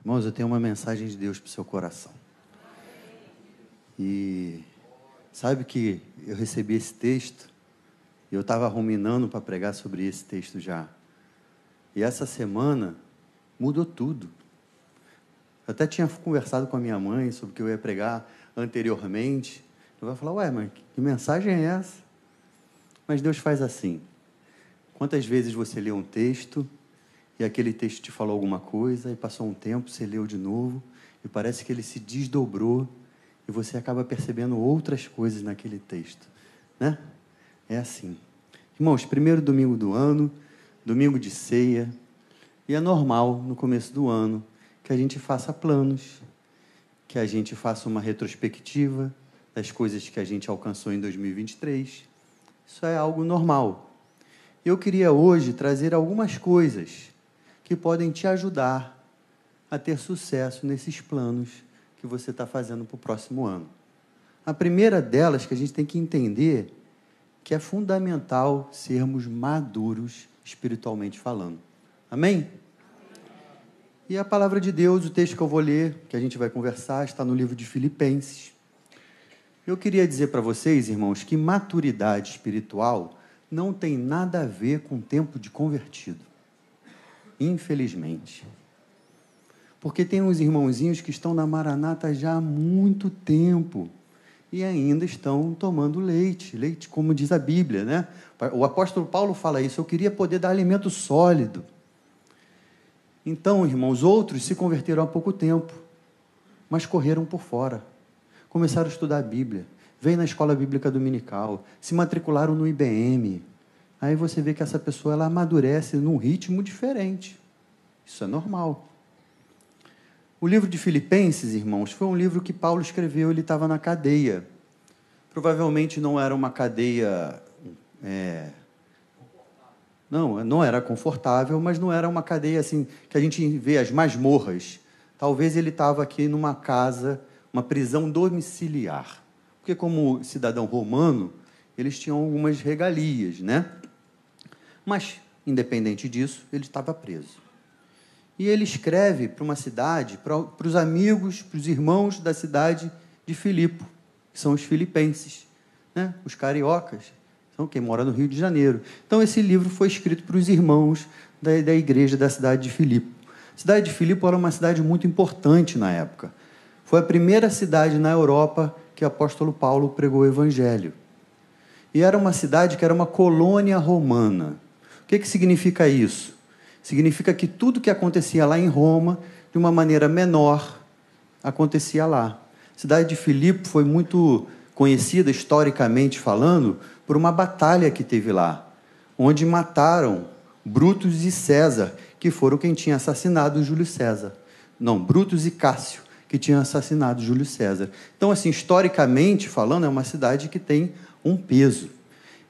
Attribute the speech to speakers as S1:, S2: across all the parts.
S1: Irmãos, eu tenho uma mensagem de Deus para o seu coração. E sabe que eu recebi esse texto e eu estava ruminando para pregar sobre esse texto já. E essa semana mudou tudo. Eu até tinha conversado com a minha mãe sobre o que eu ia pregar anteriormente. Eu vou falar, ué, mas que mensagem é essa? Mas Deus faz assim. Quantas vezes você lê um texto e aquele texto te falou alguma coisa, e passou um tempo, você leu de novo, e parece que ele se desdobrou, e você acaba percebendo outras coisas naquele texto. Né? É assim. Irmãos, primeiro domingo do ano, domingo de ceia, e é normal no começo do ano que a gente faça planos, que a gente faça uma retrospectiva das coisas que a gente alcançou em 2023. Isso é algo normal. Eu queria hoje trazer algumas coisas que podem te ajudar a ter sucesso nesses planos que você está fazendo para o próximo ano. A primeira delas que a gente tem que entender que é fundamental sermos maduros espiritualmente falando. Amém? E a palavra de Deus, o texto que eu vou ler, que a gente vai conversar, está no livro de Filipenses. Eu queria dizer para vocês, irmãos, que maturidade espiritual não tem nada a ver com tempo de convertido infelizmente. Porque tem uns irmãozinhos que estão na Maranata já há muito tempo e ainda estão tomando leite, leite como diz a Bíblia, né? O apóstolo Paulo fala isso, eu queria poder dar alimento sólido. Então, irmãos, outros se converteram há pouco tempo, mas correram por fora. Começaram a estudar a Bíblia, veio na escola bíblica dominical, se matricularam no IBM, Aí você vê que essa pessoa ela amadurece num ritmo diferente. Isso é normal. O livro de Filipenses, irmãos, foi um livro que Paulo escreveu, ele estava na cadeia. Provavelmente não era uma cadeia. É... Não, não era confortável, mas não era uma cadeia assim que a gente vê as masmorras. Talvez ele estava aqui numa casa, uma prisão domiciliar. Porque, como cidadão romano, eles tinham algumas regalias, né? Mas, independente disso, ele estava preso. E ele escreve para uma cidade, para, os amigos, para os irmãos da cidade de Filipo, que são os filipenses, né? os cariocas, são quem mora no Rio de Janeiro. Então, esse livro foi escrito para os irmãos da, da igreja da cidade de Filipo. A cidade de Filipo era uma cidade muito importante na época. Foi a primeira cidade na Europa que o apóstolo Paulo pregou o evangelho. E era uma cidade que era uma colônia romana. O que, que significa isso? Significa que tudo que acontecia lá em Roma, de uma maneira menor, acontecia lá. A cidade de Filipe foi muito conhecida, historicamente falando, por uma batalha que teve lá, onde mataram Brutus e César, que foram quem tinha assassinado Júlio César. Não, Brutus e Cássio, que tinham assassinado Júlio César. Então, assim, historicamente falando, é uma cidade que tem um peso.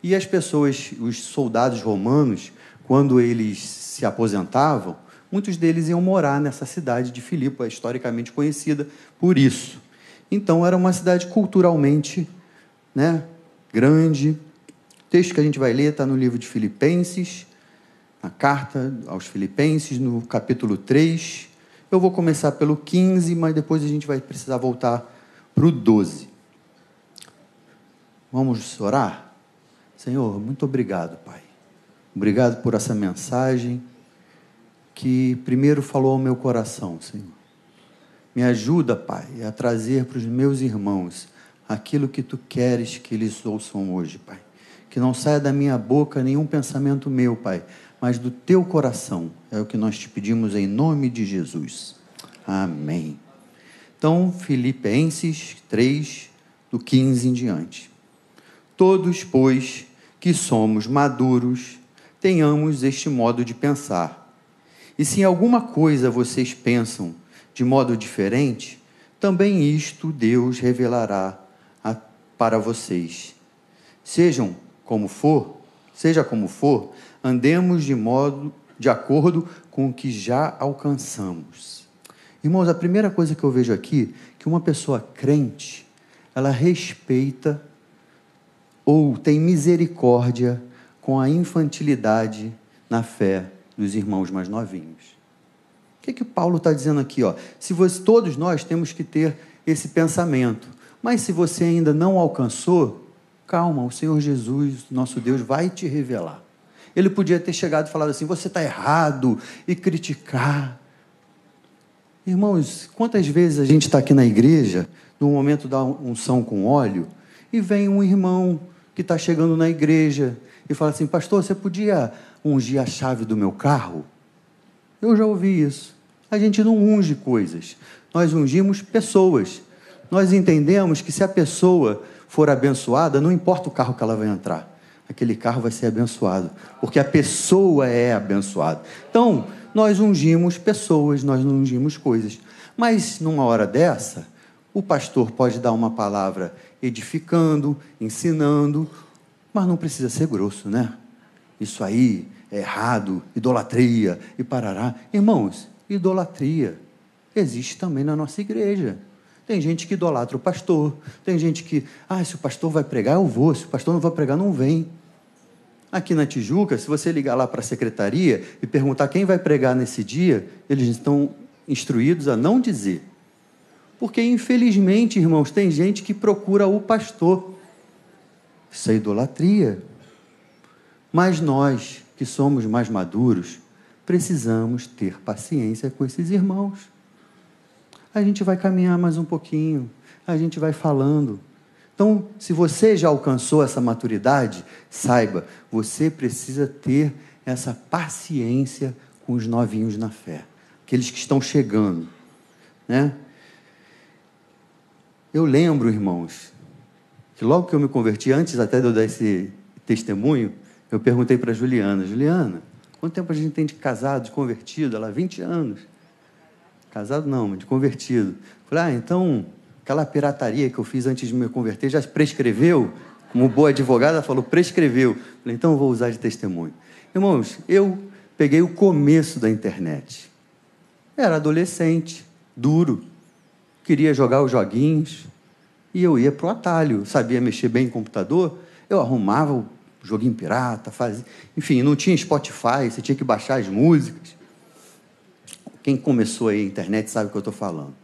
S1: E as pessoas, os soldados romanos, quando eles se aposentavam, muitos deles iam morar nessa cidade de Filipe, é historicamente conhecida por isso. Então era uma cidade culturalmente né, grande. O texto que a gente vai ler está no livro de Filipenses, na carta aos Filipenses, no capítulo 3. Eu vou começar pelo 15, mas depois a gente vai precisar voltar para o 12. Vamos orar? Senhor, muito obrigado, Pai. Obrigado por essa mensagem que primeiro falou ao meu coração, Senhor. Me ajuda, Pai, a trazer para os meus irmãos aquilo que tu queres que eles ouçam hoje, Pai. Que não saia da minha boca nenhum pensamento meu, Pai, mas do teu coração. É o que nós te pedimos em nome de Jesus. Amém. Então, Filipenses 3, do 15 em diante. Todos, pois, que somos maduros, tenhamos este modo de pensar. E se em alguma coisa vocês pensam de modo diferente, também isto Deus revelará a, para vocês. Sejam como for, seja como for, andemos de modo de acordo com o que já alcançamos. Irmãos, a primeira coisa que eu vejo aqui é que uma pessoa crente, ela respeita ou tem misericórdia com a infantilidade na fé dos irmãos mais novinhos. que, que Paulo está dizendo aqui? Ó? Se você, todos nós temos que ter esse pensamento. Mas se você ainda não alcançou, calma, o Senhor Jesus, nosso Deus, vai te revelar. Ele podia ter chegado e falado assim: você está errado, e criticar. Irmãos, quantas vezes a gente está aqui na igreja, no momento da unção com óleo, e vem um irmão que está chegando na igreja e fala assim: Pastor, você podia ungir a chave do meu carro? Eu já ouvi isso. A gente não unge coisas, nós ungimos pessoas. Nós entendemos que se a pessoa for abençoada, não importa o carro que ela vai entrar, aquele carro vai ser abençoado, porque a pessoa é abençoada. Então, nós ungimos pessoas, nós não ungimos coisas. Mas numa hora dessa, o pastor pode dar uma palavra edificando, ensinando, mas não precisa ser grosso, né? Isso aí é errado, idolatria e parará. Irmãos, idolatria existe também na nossa igreja. Tem gente que idolatra o pastor, tem gente que, ah, se o pastor vai pregar, eu vou, se o pastor não vai pregar, não vem. Aqui na Tijuca, se você ligar lá para a secretaria e perguntar quem vai pregar nesse dia, eles estão instruídos a não dizer. Porque, infelizmente, irmãos, tem gente que procura o pastor. Isso é idolatria. Mas nós, que somos mais maduros, precisamos ter paciência com esses irmãos. A gente vai caminhar mais um pouquinho, a gente vai falando. Então, se você já alcançou essa maturidade, saiba, você precisa ter essa paciência com os novinhos na fé, aqueles que estão chegando, né? Eu lembro, irmãos, que logo que eu me converti, antes até de eu dar esse testemunho, eu perguntei para Juliana, Juliana, quanto tempo a gente tem de casado, de convertido? Ela, 20 anos. Casado não, mas de convertido. Falei, ah, então, aquela pirataria que eu fiz antes de me converter já prescreveu? Como boa advogada, falou, prescreveu. Falei, então eu vou usar de testemunho. Irmãos, eu peguei o começo da internet. Era adolescente, duro, queria jogar os joguinhos, e eu ia para o atalho. Sabia mexer bem em computador, eu arrumava o joguinho pirata, fazia. Enfim, não tinha Spotify, você tinha que baixar as músicas. Quem começou aí a internet sabe o que eu estou falando.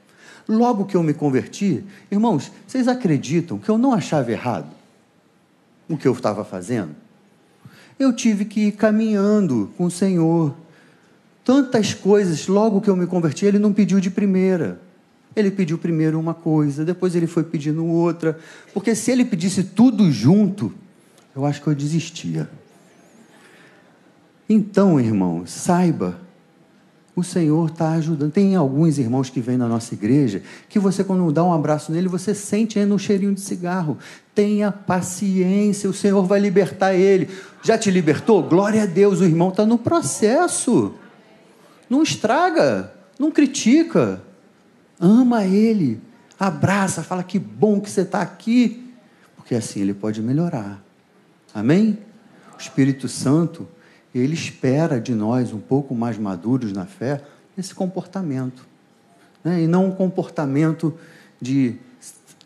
S1: Logo que eu me converti, irmãos, vocês acreditam que eu não achava errado o que eu estava fazendo? Eu tive que ir caminhando com o Senhor. Tantas coisas, logo que eu me converti, Ele não pediu de primeira. Ele pediu primeiro uma coisa, depois ele foi pedindo outra. Porque se ele pedisse tudo junto, eu acho que eu desistia. Então, irmão, saiba, o Senhor está ajudando. Tem alguns irmãos que vêm na nossa igreja que você, quando dá um abraço nele, você sente ainda um cheirinho de cigarro. Tenha paciência, o Senhor vai libertar ele. Já te libertou? Glória a Deus, o irmão está no processo. Não estraga, não critica ama ele, abraça, fala que bom que você está aqui, porque assim ele pode melhorar. Amém? O Espírito Santo, ele espera de nós, um pouco mais maduros na fé, esse comportamento. Né? E não um comportamento de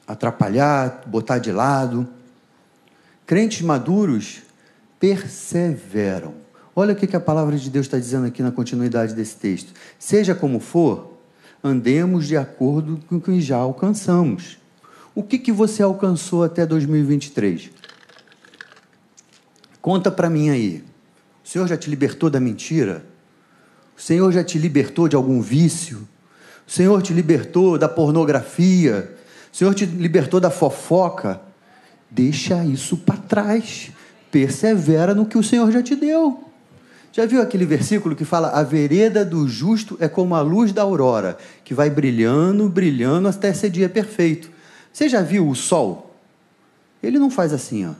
S1: atrapalhar, botar de lado. Crentes maduros perseveram. Olha o que a palavra de Deus está dizendo aqui na continuidade desse texto. Seja como for, andemos de acordo com o que já alcançamos. O que, que você alcançou até 2023? Conta para mim aí. O Senhor já te libertou da mentira? O Senhor já te libertou de algum vício? O Senhor te libertou da pornografia? O Senhor te libertou da fofoca? Deixa isso para trás. Persevera no que o Senhor já te deu. Já viu aquele versículo que fala: A vereda do justo é como a luz da aurora, que vai brilhando, brilhando até ser dia perfeito. Você já viu o sol? Ele não faz assim, ó.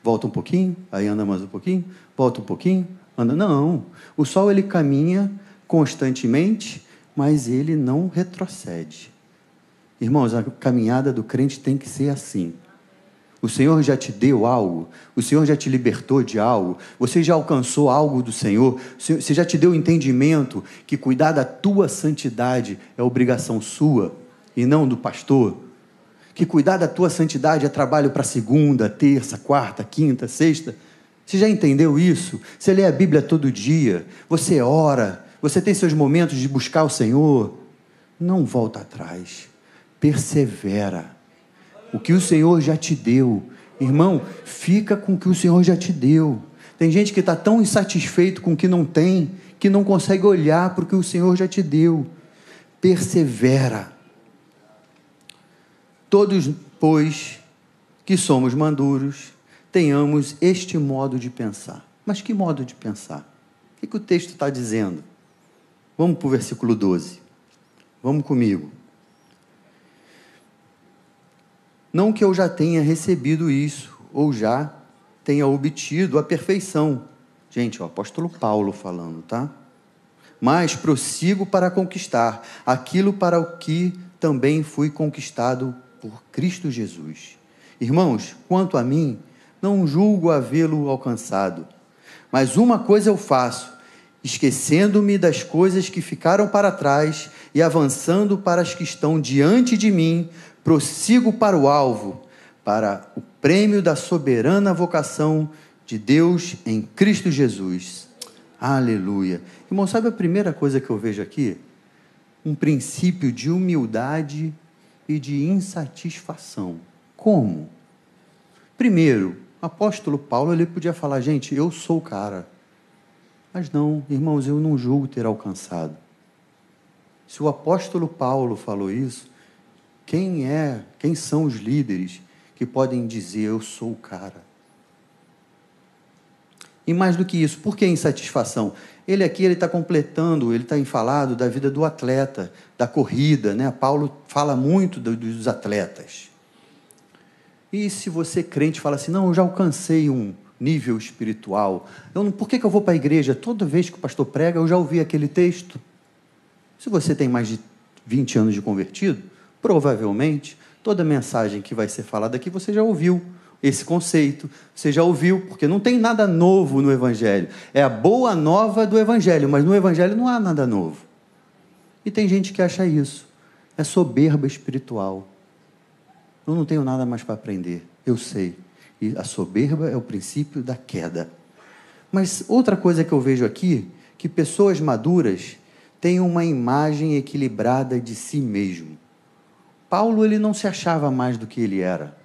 S1: Volta um pouquinho, aí anda mais um pouquinho, volta um pouquinho, anda. Não. O sol ele caminha constantemente, mas ele não retrocede. Irmãos, a caminhada do crente tem que ser assim. O Senhor já te deu algo, o Senhor já te libertou de algo, você já alcançou algo do Senhor, você já te deu o entendimento que cuidar da tua santidade é obrigação sua e não do pastor. Que cuidar da tua santidade é trabalho para segunda, terça, quarta, quinta, sexta. Você já entendeu isso? Você lê a Bíblia todo dia, você ora, Você tem seus momentos de buscar o Senhor? Não volta atrás. Persevera. O que o Senhor já te deu. Irmão, fica com o que o Senhor já te deu. Tem gente que está tão insatisfeito com o que não tem, que não consegue olhar para o que o Senhor já te deu. Persevera. Todos, pois, que somos maduros, tenhamos este modo de pensar. Mas que modo de pensar? O que, que o texto está dizendo? Vamos para o versículo 12. Vamos comigo. Não que eu já tenha recebido isso, ou já tenha obtido a perfeição. Gente, o apóstolo Paulo falando, tá? Mas prossigo para conquistar aquilo para o que também fui conquistado por Cristo Jesus. Irmãos, quanto a mim, não julgo havê-lo alcançado. Mas uma coisa eu faço, esquecendo-me das coisas que ficaram para trás e avançando para as que estão diante de mim, prossigo para o alvo, para o prêmio da soberana vocação de Deus em Cristo Jesus. Aleluia. Irmão, sabe a primeira coisa que eu vejo aqui? Um princípio de humildade e de insatisfação. Como? Primeiro, o apóstolo Paulo ele podia falar, gente, eu sou o cara. Mas não, irmãos, eu não julgo ter alcançado. Se o apóstolo Paulo falou isso, quem é, quem são os líderes que podem dizer eu sou o cara? E mais do que isso, por que insatisfação? Ele aqui ele está completando, ele está falado da vida do atleta, da corrida, né? Paulo fala muito dos atletas. E se você crente fala assim, não, eu já alcancei um nível espiritual, eu não, por que, que eu vou para a igreja? Toda vez que o pastor prega, eu já ouvi aquele texto. Se você tem mais de 20 anos de convertido, provavelmente toda mensagem que vai ser falada aqui você já ouviu esse conceito, você já ouviu, porque não tem nada novo no Evangelho. É a boa nova do Evangelho, mas no Evangelho não há nada novo. E tem gente que acha isso. É soberba espiritual. Eu não tenho nada mais para aprender, eu sei. E a soberba é o princípio da queda. Mas outra coisa que eu vejo aqui, que pessoas maduras têm uma imagem equilibrada de si mesmo. Paulo ele não se achava mais do que ele era.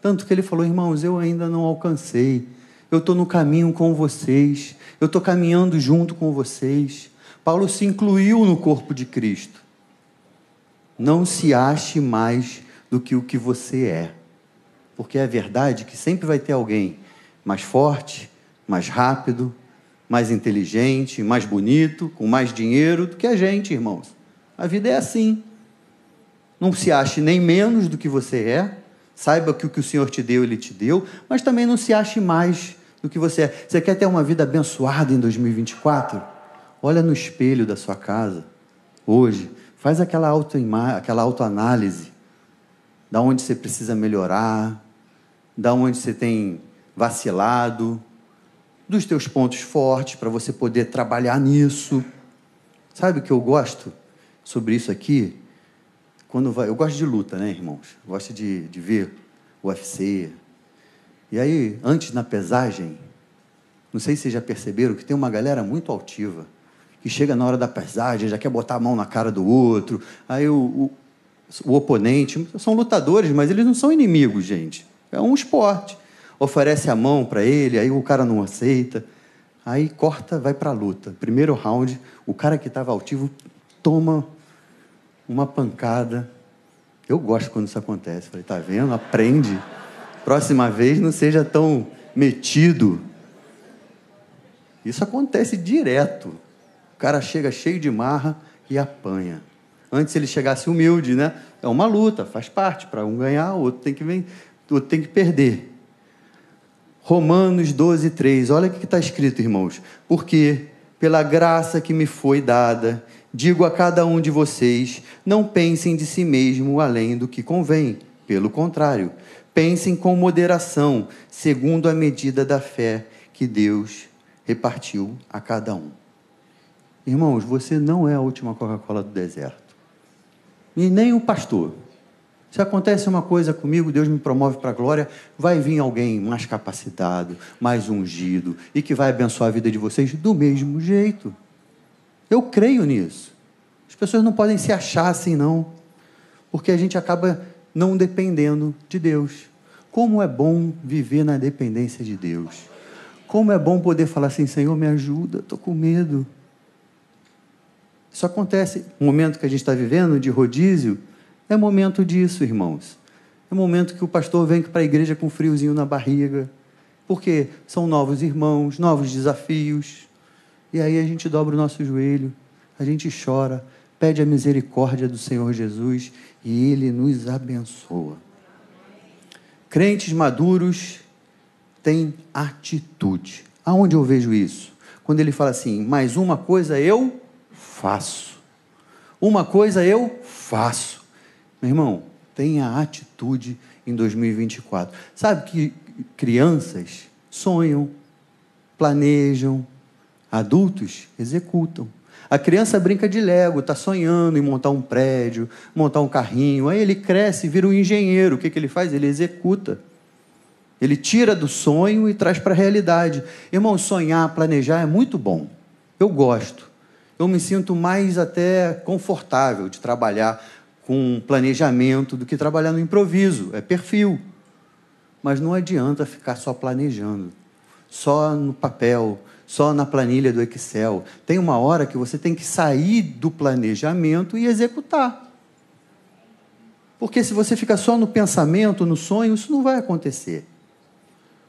S1: Tanto que ele falou, irmãos, eu ainda não alcancei. Eu estou no caminho com vocês. Eu estou caminhando junto com vocês. Paulo se incluiu no corpo de Cristo. Não se ache mais do que o que você é. Porque é verdade que sempre vai ter alguém mais forte, mais rápido, mais inteligente, mais bonito, com mais dinheiro do que a gente, irmãos. A vida é assim. Não se ache nem menos do que você é, Saiba que o que o Senhor te deu, Ele te deu, mas também não se ache mais do que você é. Você quer ter uma vida abençoada em 2024? Olha no espelho da sua casa, hoje, faz aquela, auto aquela autoanálise, da onde você precisa melhorar, da onde você tem vacilado, dos teus pontos fortes, para você poder trabalhar nisso. Sabe o que eu gosto sobre isso aqui? Quando vai. Eu gosto de luta, né, irmãos? Gosto de, de ver UFC. E aí, antes na pesagem, não sei se vocês já perceberam que tem uma galera muito altiva, que chega na hora da pesagem, já quer botar a mão na cara do outro. Aí o, o, o oponente, são lutadores, mas eles não são inimigos, gente. É um esporte. Oferece a mão para ele, aí o cara não aceita. Aí corta, vai para a luta. Primeiro round, o cara que estava altivo toma uma pancada. Eu gosto quando isso acontece. Falei, tá vendo? Aprende. Próxima vez não seja tão metido. Isso acontece direto. O cara chega cheio de marra e apanha. Antes ele chegasse humilde, né? É uma luta, faz parte. Para um ganhar, o outro tem que, vem, o outro tem que perder. Romanos 12, 3. Olha o que está escrito, irmãos. Porque pela graça que me foi dada, Digo a cada um de vocês: não pensem de si mesmo além do que convém. Pelo contrário, pensem com moderação, segundo a medida da fé que Deus repartiu a cada um. Irmãos, você não é a última Coca-Cola do deserto. E nem o pastor. Se acontece uma coisa comigo, Deus me promove para a glória, vai vir alguém mais capacitado, mais ungido e que vai abençoar a vida de vocês do mesmo jeito. Eu creio nisso. As pessoas não podem se achar assim, não, porque a gente acaba não dependendo de Deus. Como é bom viver na dependência de Deus. Como é bom poder falar assim: Senhor, me ajuda, estou com medo. Isso acontece. O momento que a gente está vivendo de rodízio é momento disso, irmãos. É momento que o pastor vem para a igreja com friozinho na barriga, porque são novos irmãos, novos desafios. E aí a gente dobra o nosso joelho, a gente chora, pede a misericórdia do Senhor Jesus e Ele nos abençoa. Crentes maduros têm atitude. Aonde eu vejo isso? Quando ele fala assim, mais uma coisa eu faço. Uma coisa eu faço. Meu irmão, tenha atitude em 2024. Sabe que crianças sonham, planejam, adultos executam. A criança brinca de Lego, está sonhando em montar um prédio, montar um carrinho. Aí ele cresce vira um engenheiro. O que, que ele faz? Ele executa. Ele tira do sonho e traz para a realidade. Irmão, sonhar, planejar é muito bom. Eu gosto. Eu me sinto mais até confortável de trabalhar com planejamento do que trabalhar no improviso. É perfil. Mas não adianta ficar só planejando, só no papel, só na planilha do Excel. Tem uma hora que você tem que sair do planejamento e executar. Porque se você fica só no pensamento, no sonho, isso não vai acontecer.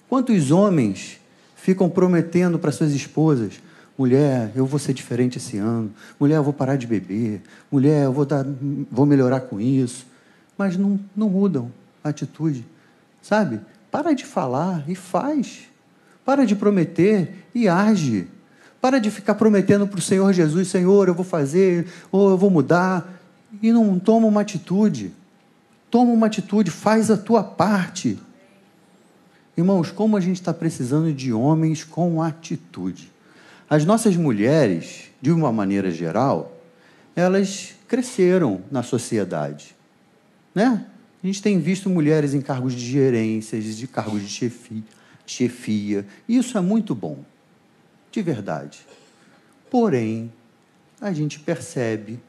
S1: Quantos homens ficam prometendo para suas esposas: mulher, eu vou ser diferente esse ano, mulher, eu vou parar de beber, mulher, eu vou, dar, vou melhorar com isso, mas não, não mudam a atitude. Sabe? Para de falar e faz. Para de prometer e age. Para de ficar prometendo para o Senhor Jesus: Senhor, eu vou fazer, ou eu vou mudar, e não toma uma atitude. Toma uma atitude, faz a tua parte. Irmãos, como a gente está precisando de homens com atitude. As nossas mulheres, de uma maneira geral, elas cresceram na sociedade. Né? A gente tem visto mulheres em cargos de gerência, de cargos de chefia, chefia. Isso é muito bom, de verdade. Porém, a gente percebe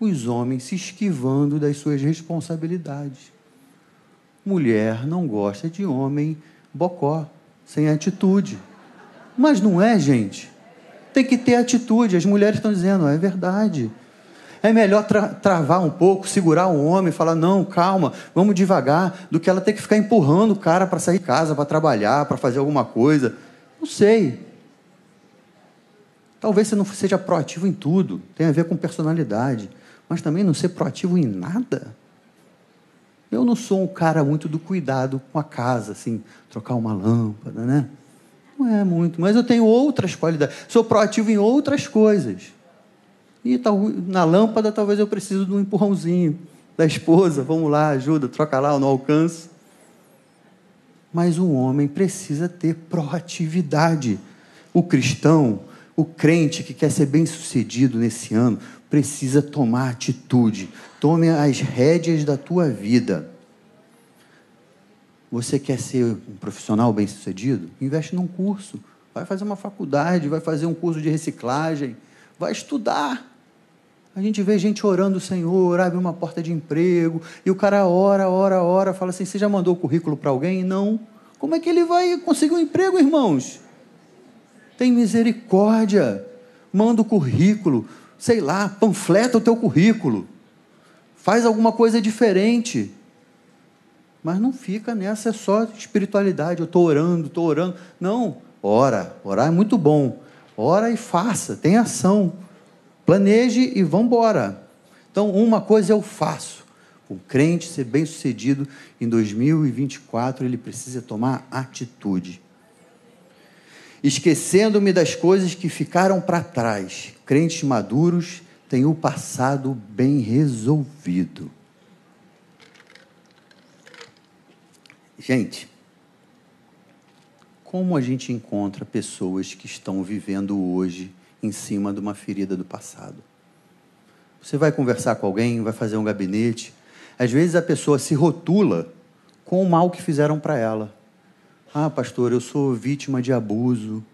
S1: os homens se esquivando das suas responsabilidades. Mulher não gosta de homem bocó, sem atitude. Mas não é, gente. Tem que ter atitude. As mulheres estão dizendo, é verdade. É melhor tra travar um pouco, segurar o homem, falar: não, calma, vamos devagar, do que ela ter que ficar empurrando o cara para sair de casa, para trabalhar, para fazer alguma coisa. Não sei. Talvez você não seja proativo em tudo, tem a ver com personalidade, mas também não ser proativo em nada. Eu não sou um cara muito do cuidado com a casa, assim, trocar uma lâmpada, né? Não é muito, mas eu tenho outras qualidades. Sou proativo em outras coisas. E na lâmpada talvez eu precise de um empurrãozinho da esposa, vamos lá, ajuda, troca lá, eu não alcanço. Mas o homem precisa ter proatividade. O cristão, o crente que quer ser bem-sucedido nesse ano, precisa tomar atitude. Tome as rédeas da tua vida. Você quer ser um profissional bem-sucedido? Investe num curso. Vai fazer uma faculdade, vai fazer um curso de reciclagem, vai estudar. A gente vê gente orando o Senhor, abre uma porta de emprego, e o cara ora, ora, ora, fala assim: você já mandou o currículo para alguém? Não. Como é que ele vai conseguir um emprego, irmãos? Tem misericórdia. Manda o currículo, sei lá, panfleta o teu currículo. Faz alguma coisa diferente. Mas não fica nessa é só espiritualidade. Eu estou orando, estou orando. Não, ora. Orar é muito bom. Ora e faça, tem ação. Planeje e vamos embora. Então, uma coisa eu faço. O crente ser bem-sucedido em 2024, ele precisa tomar atitude. Esquecendo-me das coisas que ficaram para trás. Crentes maduros têm o passado bem resolvido. Gente, como a gente encontra pessoas que estão vivendo hoje em cima de uma ferida do passado. Você vai conversar com alguém, vai fazer um gabinete. Às vezes a pessoa se rotula com o mal que fizeram para ela. Ah, pastor, eu sou vítima de abuso.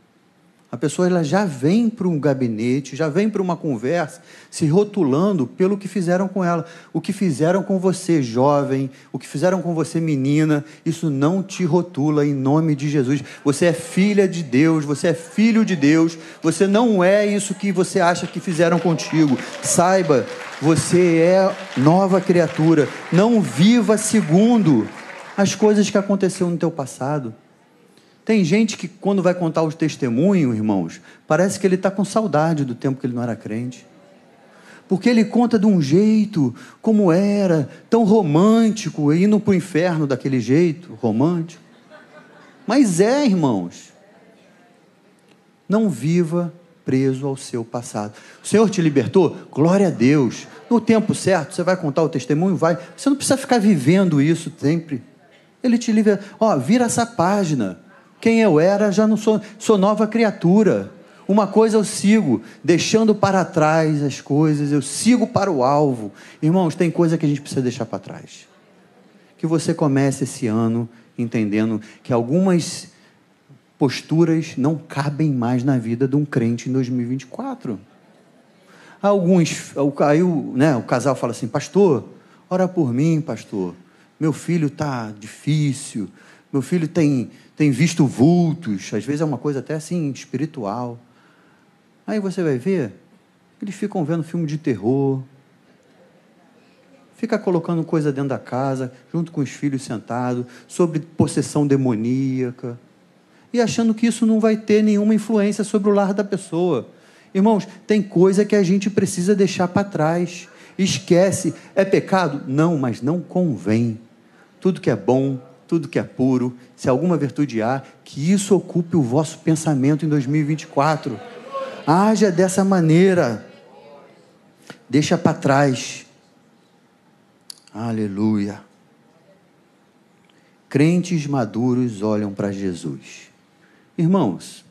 S1: A pessoa ela já vem para um gabinete, já vem para uma conversa, se rotulando pelo que fizeram com ela. O que fizeram com você, jovem, o que fizeram com você, menina, isso não te rotula em nome de Jesus. Você é filha de Deus, você é filho de Deus, você não é isso que você acha que fizeram contigo. Saiba, você é nova criatura. Não viva segundo as coisas que aconteceram no teu passado. Tem gente que, quando vai contar os testemunhos, irmãos, parece que ele está com saudade do tempo que ele não era crente. Porque ele conta de um jeito, como era, tão romântico, indo para o inferno daquele jeito, romântico. Mas é, irmãos. Não viva preso ao seu passado. O Senhor te libertou? Glória a Deus. No tempo certo, você vai contar o testemunho? Vai. Você não precisa ficar vivendo isso sempre. Ele te livra. Ó, vira essa página. Quem eu era, já não sou, sou nova criatura. Uma coisa eu sigo, deixando para trás as coisas, eu sigo para o alvo. Irmãos, tem coisa que a gente precisa deixar para trás. Que você comece esse ano entendendo que algumas posturas não cabem mais na vida de um crente em 2024. Alguns, aí o, né, o casal fala assim, pastor, ora por mim, pastor. Meu filho está difícil, meu filho tem tem visto vultos, às vezes é uma coisa até assim espiritual. Aí você vai ver, eles ficam vendo filme de terror, fica colocando coisa dentro da casa, junto com os filhos sentados, sobre possessão demoníaca, e achando que isso não vai ter nenhuma influência sobre o lar da pessoa. Irmãos, tem coisa que a gente precisa deixar para trás. Esquece. É pecado? Não, mas não convém. Tudo que é bom, tudo que é puro, se alguma virtude há, que isso ocupe o vosso pensamento em 2024. Haja dessa maneira. Deixa para trás. Aleluia. Crentes maduros olham para Jesus. Irmãos,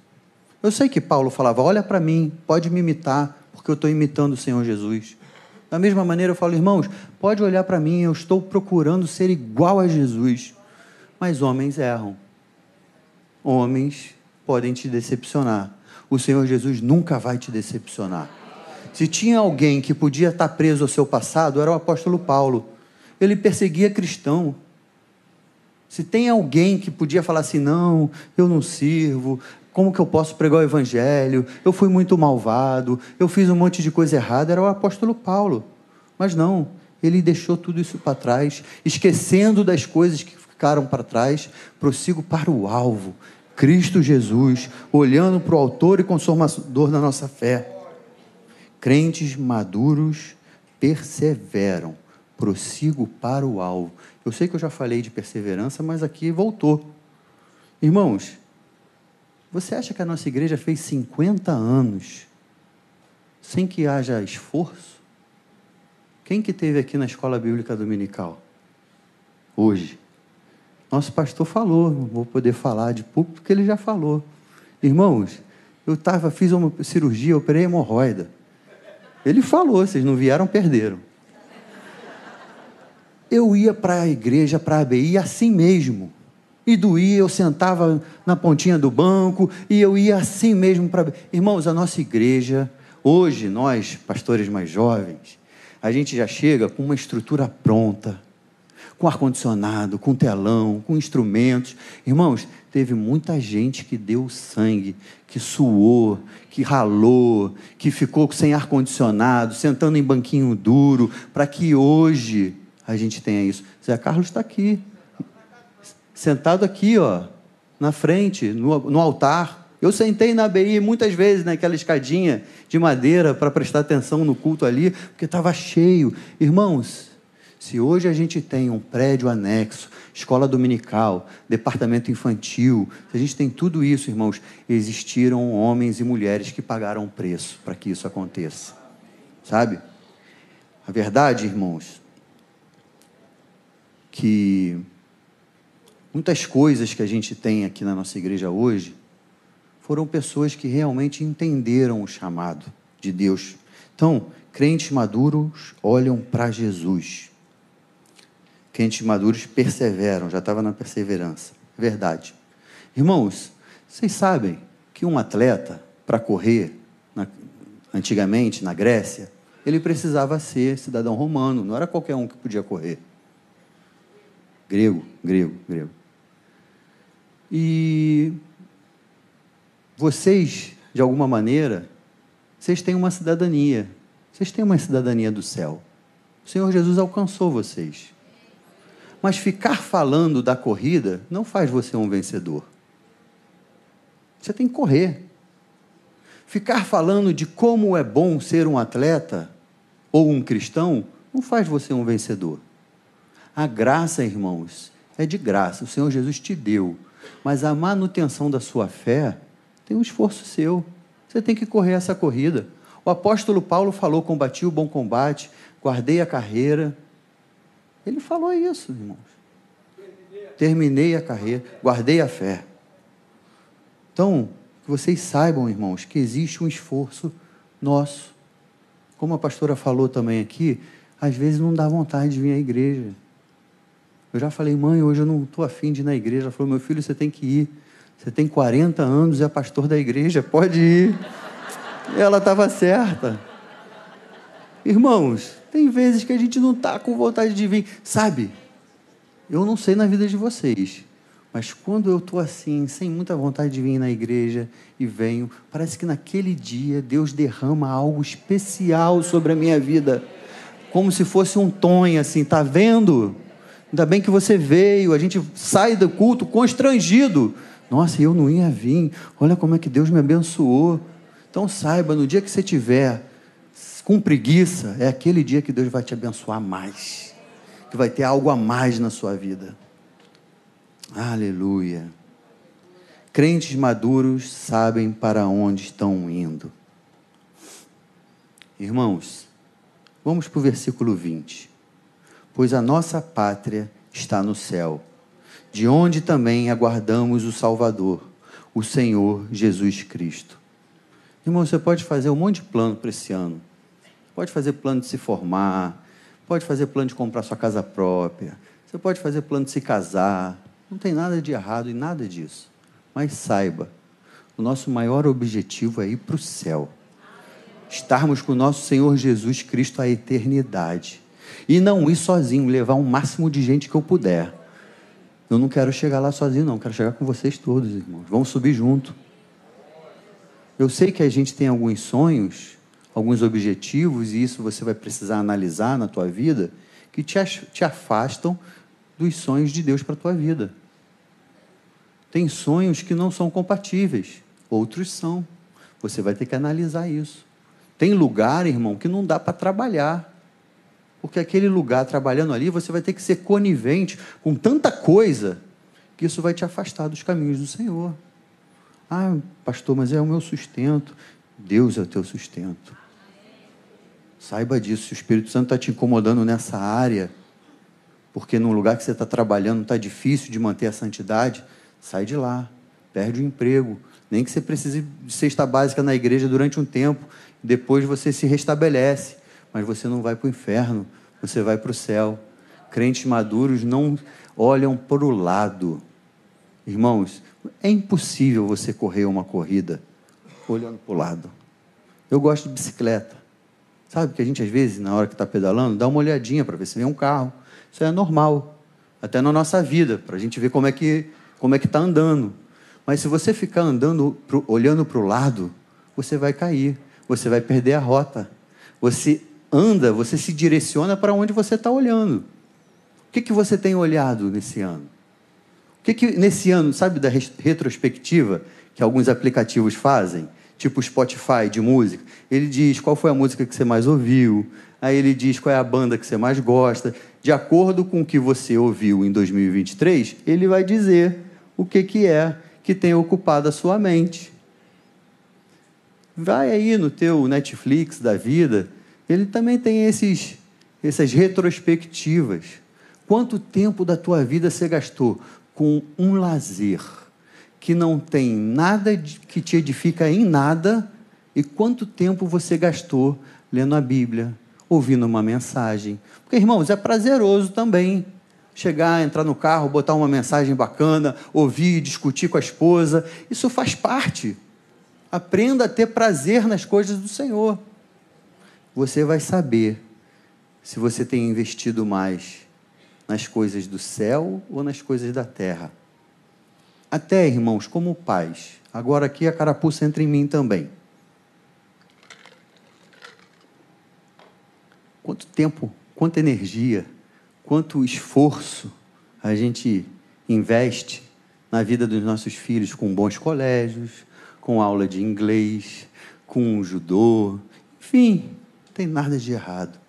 S1: eu sei que Paulo falava: olha para mim, pode me imitar, porque eu estou imitando o Senhor Jesus. Da mesma maneira eu falo, irmãos, pode olhar para mim, eu estou procurando ser igual a Jesus. Mas homens erram. Homens podem te decepcionar. O Senhor Jesus nunca vai te decepcionar. Se tinha alguém que podia estar preso ao seu passado, era o apóstolo Paulo. Ele perseguia cristão. Se tem alguém que podia falar assim, não, eu não sirvo, como que eu posso pregar o evangelho? Eu fui muito malvado, eu fiz um monte de coisa errada, era o apóstolo Paulo. Mas não, ele deixou tudo isso para trás, esquecendo das coisas que ficaram para trás, prossigo para o alvo, Cristo Jesus, olhando para o autor e consumador da nossa fé. Crentes maduros perseveram, prossigo para o alvo. Eu sei que eu já falei de perseverança, mas aqui voltou. Irmãos, você acha que a nossa igreja fez 50 anos sem que haja esforço? Quem que teve aqui na escola bíblica dominical? Hoje. Nosso pastor falou, não vou poder falar de público porque ele já falou. Irmãos, eu tava, fiz uma cirurgia, operei hemorroida. Ele falou, vocês não vieram, perderam. Eu ia para a igreja, para a ABI, assim mesmo. E doía, eu sentava na pontinha do banco, e eu ia assim mesmo para. Irmãos, a nossa igreja, hoje, nós, pastores mais jovens, a gente já chega com uma estrutura pronta com ar-condicionado, com telão, com instrumentos. Irmãos, teve muita gente que deu sangue, que suou, que ralou, que ficou sem ar-condicionado, sentando em banquinho duro, para que hoje a gente tenha isso. Zé Carlos está aqui, sentado aqui, ó, na frente, no, no altar. Eu sentei na ABI muitas vezes naquela escadinha de madeira para prestar atenção no culto ali, porque estava cheio. Irmãos, se hoje a gente tem um prédio anexo, escola dominical, departamento infantil, se a gente tem tudo isso, irmãos, existiram homens e mulheres que pagaram preço para que isso aconteça. Sabe? A verdade, irmãos, que muitas coisas que a gente tem aqui na nossa igreja hoje foram pessoas que realmente entenderam o chamado de Deus. Então, crentes maduros olham para Jesus crentes maduros perseveram, já estava na perseverança. Verdade. Irmãos, vocês sabem que um atleta, para correr, na, antigamente, na Grécia, ele precisava ser cidadão romano, não era qualquer um que podia correr. Grego, grego, grego. E vocês, de alguma maneira, vocês têm uma cidadania. Vocês têm uma cidadania do céu. O Senhor Jesus alcançou vocês. Mas ficar falando da corrida não faz você um vencedor. Você tem que correr. Ficar falando de como é bom ser um atleta ou um cristão não faz você um vencedor. A graça, irmãos, é de graça. O Senhor Jesus te deu. Mas a manutenção da sua fé tem um esforço seu. Você tem que correr essa corrida. O apóstolo Paulo falou: combati o bom combate, guardei a carreira. Ele falou isso, irmãos. Terminei a carreira, guardei a fé. Então, que vocês saibam, irmãos, que existe um esforço nosso. Como a pastora falou também aqui, às vezes não dá vontade de vir à igreja. Eu já falei, mãe, hoje eu não estou afim de ir na igreja. Ela falou, meu filho, você tem que ir. Você tem 40 anos e é pastor da igreja, pode ir. Ela estava certa. Irmãos, tem vezes que a gente não está com vontade de vir. Sabe, eu não sei na vida de vocês, mas quando eu estou assim, sem muita vontade de vir na igreja e venho, parece que naquele dia Deus derrama algo especial sobre a minha vida. Como se fosse um tonho assim, tá vendo? Ainda bem que você veio, a gente sai do culto constrangido. Nossa, eu não ia vir. Olha como é que Deus me abençoou. Então saiba, no dia que você tiver com preguiça, é aquele dia que Deus vai te abençoar mais. Que vai ter algo a mais na sua vida. Aleluia. Crentes maduros sabem para onde estão indo. Irmãos, vamos para o versículo 20 pois a nossa pátria está no céu, de onde também aguardamos o Salvador, o Senhor Jesus Cristo. Irmão, você pode fazer um monte de plano para esse ano. Pode fazer plano de se formar, pode fazer plano de comprar sua casa própria, você pode fazer plano de se casar. Não tem nada de errado em nada disso. Mas saiba, o nosso maior objetivo é ir para o céu. Estarmos com o nosso Senhor Jesus Cristo a eternidade. E não ir sozinho, levar o máximo de gente que eu puder. Eu não quero chegar lá sozinho, não. Quero chegar com vocês todos, irmãos. Vamos subir junto. Eu sei que a gente tem alguns sonhos, alguns objetivos, e isso você vai precisar analisar na tua vida, que te, te afastam dos sonhos de Deus para a tua vida. Tem sonhos que não são compatíveis, outros são. Você vai ter que analisar isso. Tem lugar, irmão, que não dá para trabalhar. Porque aquele lugar, trabalhando ali, você vai ter que ser conivente com tanta coisa que isso vai te afastar dos caminhos do Senhor. Ah, pastor, mas é o meu sustento. Deus é o teu sustento. Saiba disso. Se o Espírito Santo está te incomodando nessa área, porque no lugar que você está trabalhando está difícil de manter a santidade, sai de lá. Perde o emprego. Nem que você precise de cesta básica na igreja durante um tempo. Depois você se restabelece mas você não vai para o inferno, você vai para o céu. Crentes maduros não olham para o lado. Irmãos, é impossível você correr uma corrida olhando para o lado. Eu gosto de bicicleta. Sabe que a gente, às vezes, na hora que está pedalando, dá uma olhadinha para ver se vem um carro. Isso é normal. Até na nossa vida, para a gente ver como é que como é que está andando. Mas se você ficar andando, pro, olhando para o lado, você vai cair. Você vai perder a rota. Você anda, você se direciona para onde você está olhando. O que, que você tem olhado nesse ano? O que, que nesse ano, sabe da retrospectiva que alguns aplicativos fazem? Tipo Spotify de música. Ele diz qual foi a música que você mais ouviu, aí ele diz qual é a banda que você mais gosta. De acordo com o que você ouviu em 2023, ele vai dizer o que, que é que tem ocupado a sua mente. Vai aí no teu Netflix da vida, ele também tem esses, essas retrospectivas. Quanto tempo da tua vida você gastou com um lazer que não tem nada que te edifica em nada? E quanto tempo você gastou lendo a Bíblia, ouvindo uma mensagem? Porque, irmãos, é prazeroso também chegar, entrar no carro, botar uma mensagem bacana, ouvir, discutir com a esposa. Isso faz parte. Aprenda a ter prazer nas coisas do Senhor. Você vai saber se você tem investido mais nas coisas do céu ou nas coisas da terra. Até, irmãos, como pais. Agora aqui a carapuça entra em mim também. Quanto tempo, quanta energia, quanto esforço a gente investe na vida dos nossos filhos com bons colégios, com aula de inglês, com judô, enfim, não tem nada de errado.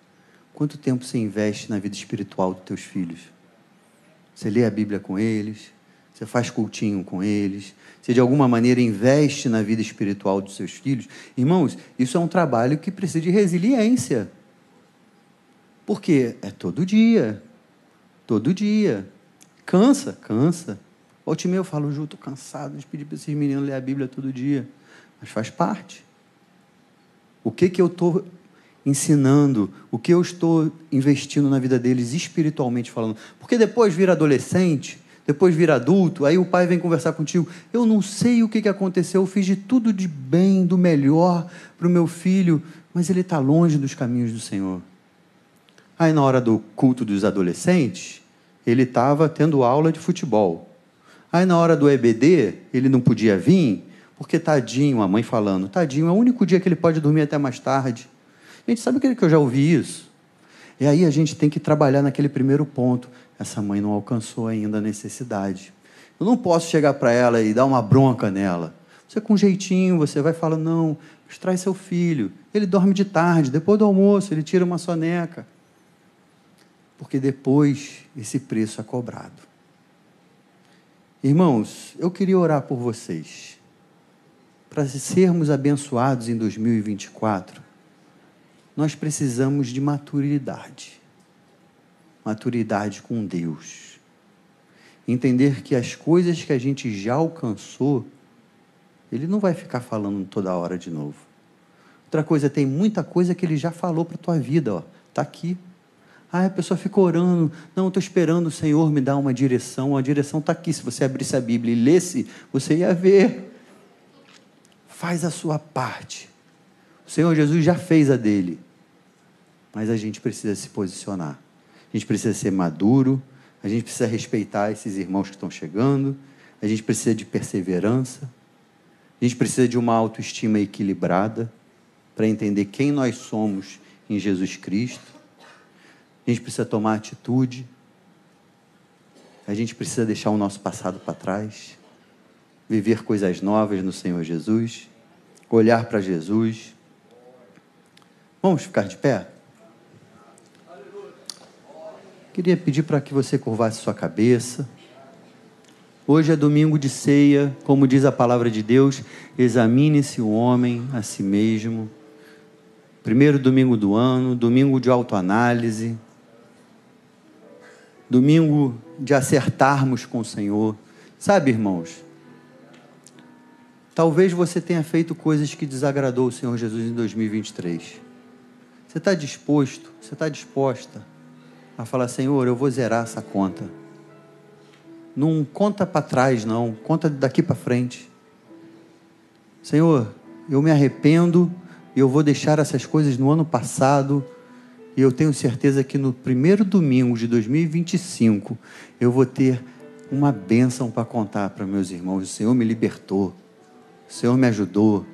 S1: Quanto tempo você investe na vida espiritual dos teus filhos? Você lê a Bíblia com eles, você faz cultinho com eles, você de alguma maneira investe na vida espiritual dos seus filhos. Irmãos, isso é um trabalho que precisa de resiliência. Porque é todo dia, todo dia. Cansa, cansa. Volte eu falo, Ju, estou cansado de pedir para esses meninos ler a Bíblia todo dia. Mas faz parte. O que, que eu estou ensinando, o que eu estou investindo na vida deles espiritualmente falando. Porque depois vira adolescente, depois vira adulto, aí o pai vem conversar contigo. Eu não sei o que aconteceu, eu fiz de tudo de bem, do melhor para o meu filho, mas ele está longe dos caminhos do Senhor. Aí na hora do culto dos adolescentes, ele estava tendo aula de futebol. Aí na hora do EBD, ele não podia vir, porque tadinho, a mãe falando, tadinho, é o único dia que ele pode dormir até mais tarde. Gente, sabe que eu já ouvi isso? E aí a gente tem que trabalhar naquele primeiro ponto. Essa mãe não alcançou ainda a necessidade. Eu não posso chegar para ela e dar uma bronca nela. Você com jeitinho, você vai falar, não, traz seu filho. Ele dorme de tarde, depois do almoço, ele tira uma soneca. Porque depois esse preço é cobrado. Irmãos, eu queria orar por vocês. Para sermos abençoados em 2024 nós precisamos de maturidade. Maturidade com Deus. Entender que as coisas que a gente já alcançou, Ele não vai ficar falando toda hora de novo. Outra coisa, tem muita coisa que Ele já falou para a tua vida, ó. Está aqui. Ah, a pessoa fica orando. Não, estou esperando o Senhor me dar uma direção. A direção está aqui. Se você abrisse a Bíblia e lesse, você ia ver. Faz a sua parte. O Senhor Jesus já fez a dele mas a gente precisa se posicionar. A gente precisa ser maduro, a gente precisa respeitar esses irmãos que estão chegando, a gente precisa de perseverança, a gente precisa de uma autoestima equilibrada para entender quem nós somos em Jesus Cristo. A gente precisa tomar atitude. A gente precisa deixar o nosso passado para trás, viver coisas novas no Senhor Jesus, olhar para Jesus. Vamos ficar de pé? Queria pedir para que você curvasse sua cabeça. Hoje é domingo de ceia, como diz a palavra de Deus, examine-se o homem a si mesmo. Primeiro domingo do ano, domingo de autoanálise, domingo de acertarmos com o Senhor. Sabe, irmãos, talvez você tenha feito coisas que desagradou o Senhor Jesus em 2023. Você está disposto, você está disposta a falar: Senhor, eu vou zerar essa conta. Não conta para trás, não, conta daqui para frente. Senhor, eu me arrependo e eu vou deixar essas coisas no ano passado. E eu tenho certeza que no primeiro domingo de 2025 eu vou ter uma bênção para contar para meus irmãos. O Senhor me libertou, o Senhor me ajudou.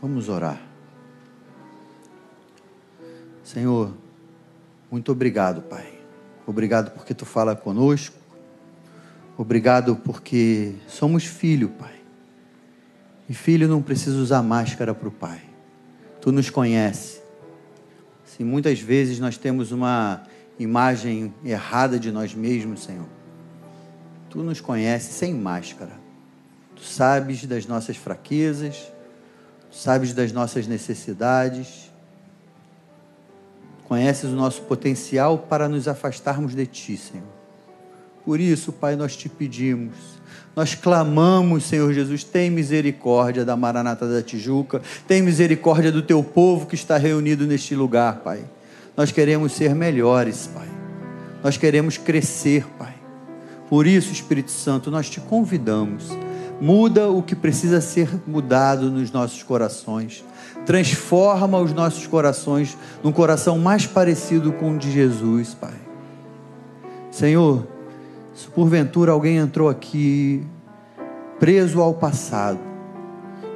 S1: Vamos orar. Senhor, muito obrigado, Pai. Obrigado porque tu fala conosco. Obrigado porque somos filho, Pai. E filho não precisa usar máscara para o Pai. Tu nos conhece. Se muitas vezes nós temos uma imagem errada de nós mesmos, Senhor, Tu nos conheces sem máscara. Tu sabes das nossas fraquezas sabes das nossas necessidades, conheces o nosso potencial para nos afastarmos de Ti, Senhor. Por isso, Pai, nós te pedimos, nós clamamos, Senhor Jesus, tem misericórdia da Maranata da Tijuca, tem misericórdia do Teu povo que está reunido neste lugar, Pai. Nós queremos ser melhores, Pai. Nós queremos crescer, Pai. Por isso, Espírito Santo, nós te convidamos. Muda o que precisa ser mudado nos nossos corações. Transforma os nossos corações num coração mais parecido com o de Jesus, Pai. Senhor, se porventura alguém entrou aqui preso ao passado,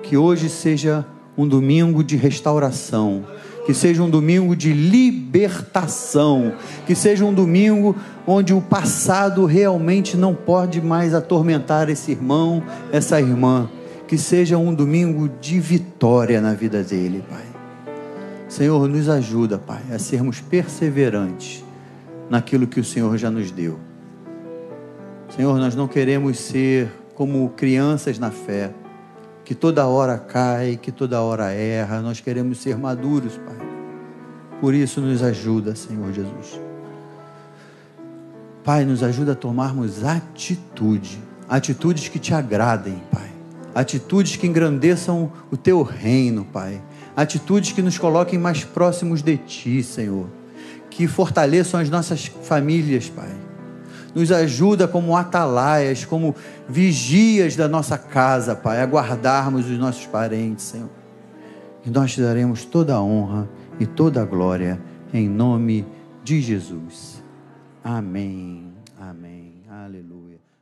S1: que hoje seja um domingo de restauração, que seja um domingo de libertação, que seja um domingo onde o passado realmente não pode mais atormentar esse irmão, essa irmã, que seja um domingo de vitória na vida dele, Pai. Senhor, nos ajuda, Pai, a sermos perseverantes naquilo que o Senhor já nos deu. Senhor, nós não queremos ser como crianças na fé, que toda hora cai, que toda hora erra. Nós queremos ser maduros, Pai. Por isso, nos ajuda, Senhor Jesus. Pai, nos ajuda a tomarmos atitude, atitudes que te agradem, Pai. Atitudes que engrandeçam o teu reino, Pai. Atitudes que nos coloquem mais próximos de ti, Senhor. Que fortaleçam as nossas famílias, Pai nos ajuda como atalaias, como vigias da nossa casa, Pai, a guardarmos os nossos parentes, Senhor. E nós te daremos toda a honra e toda a glória em nome de Jesus. Amém.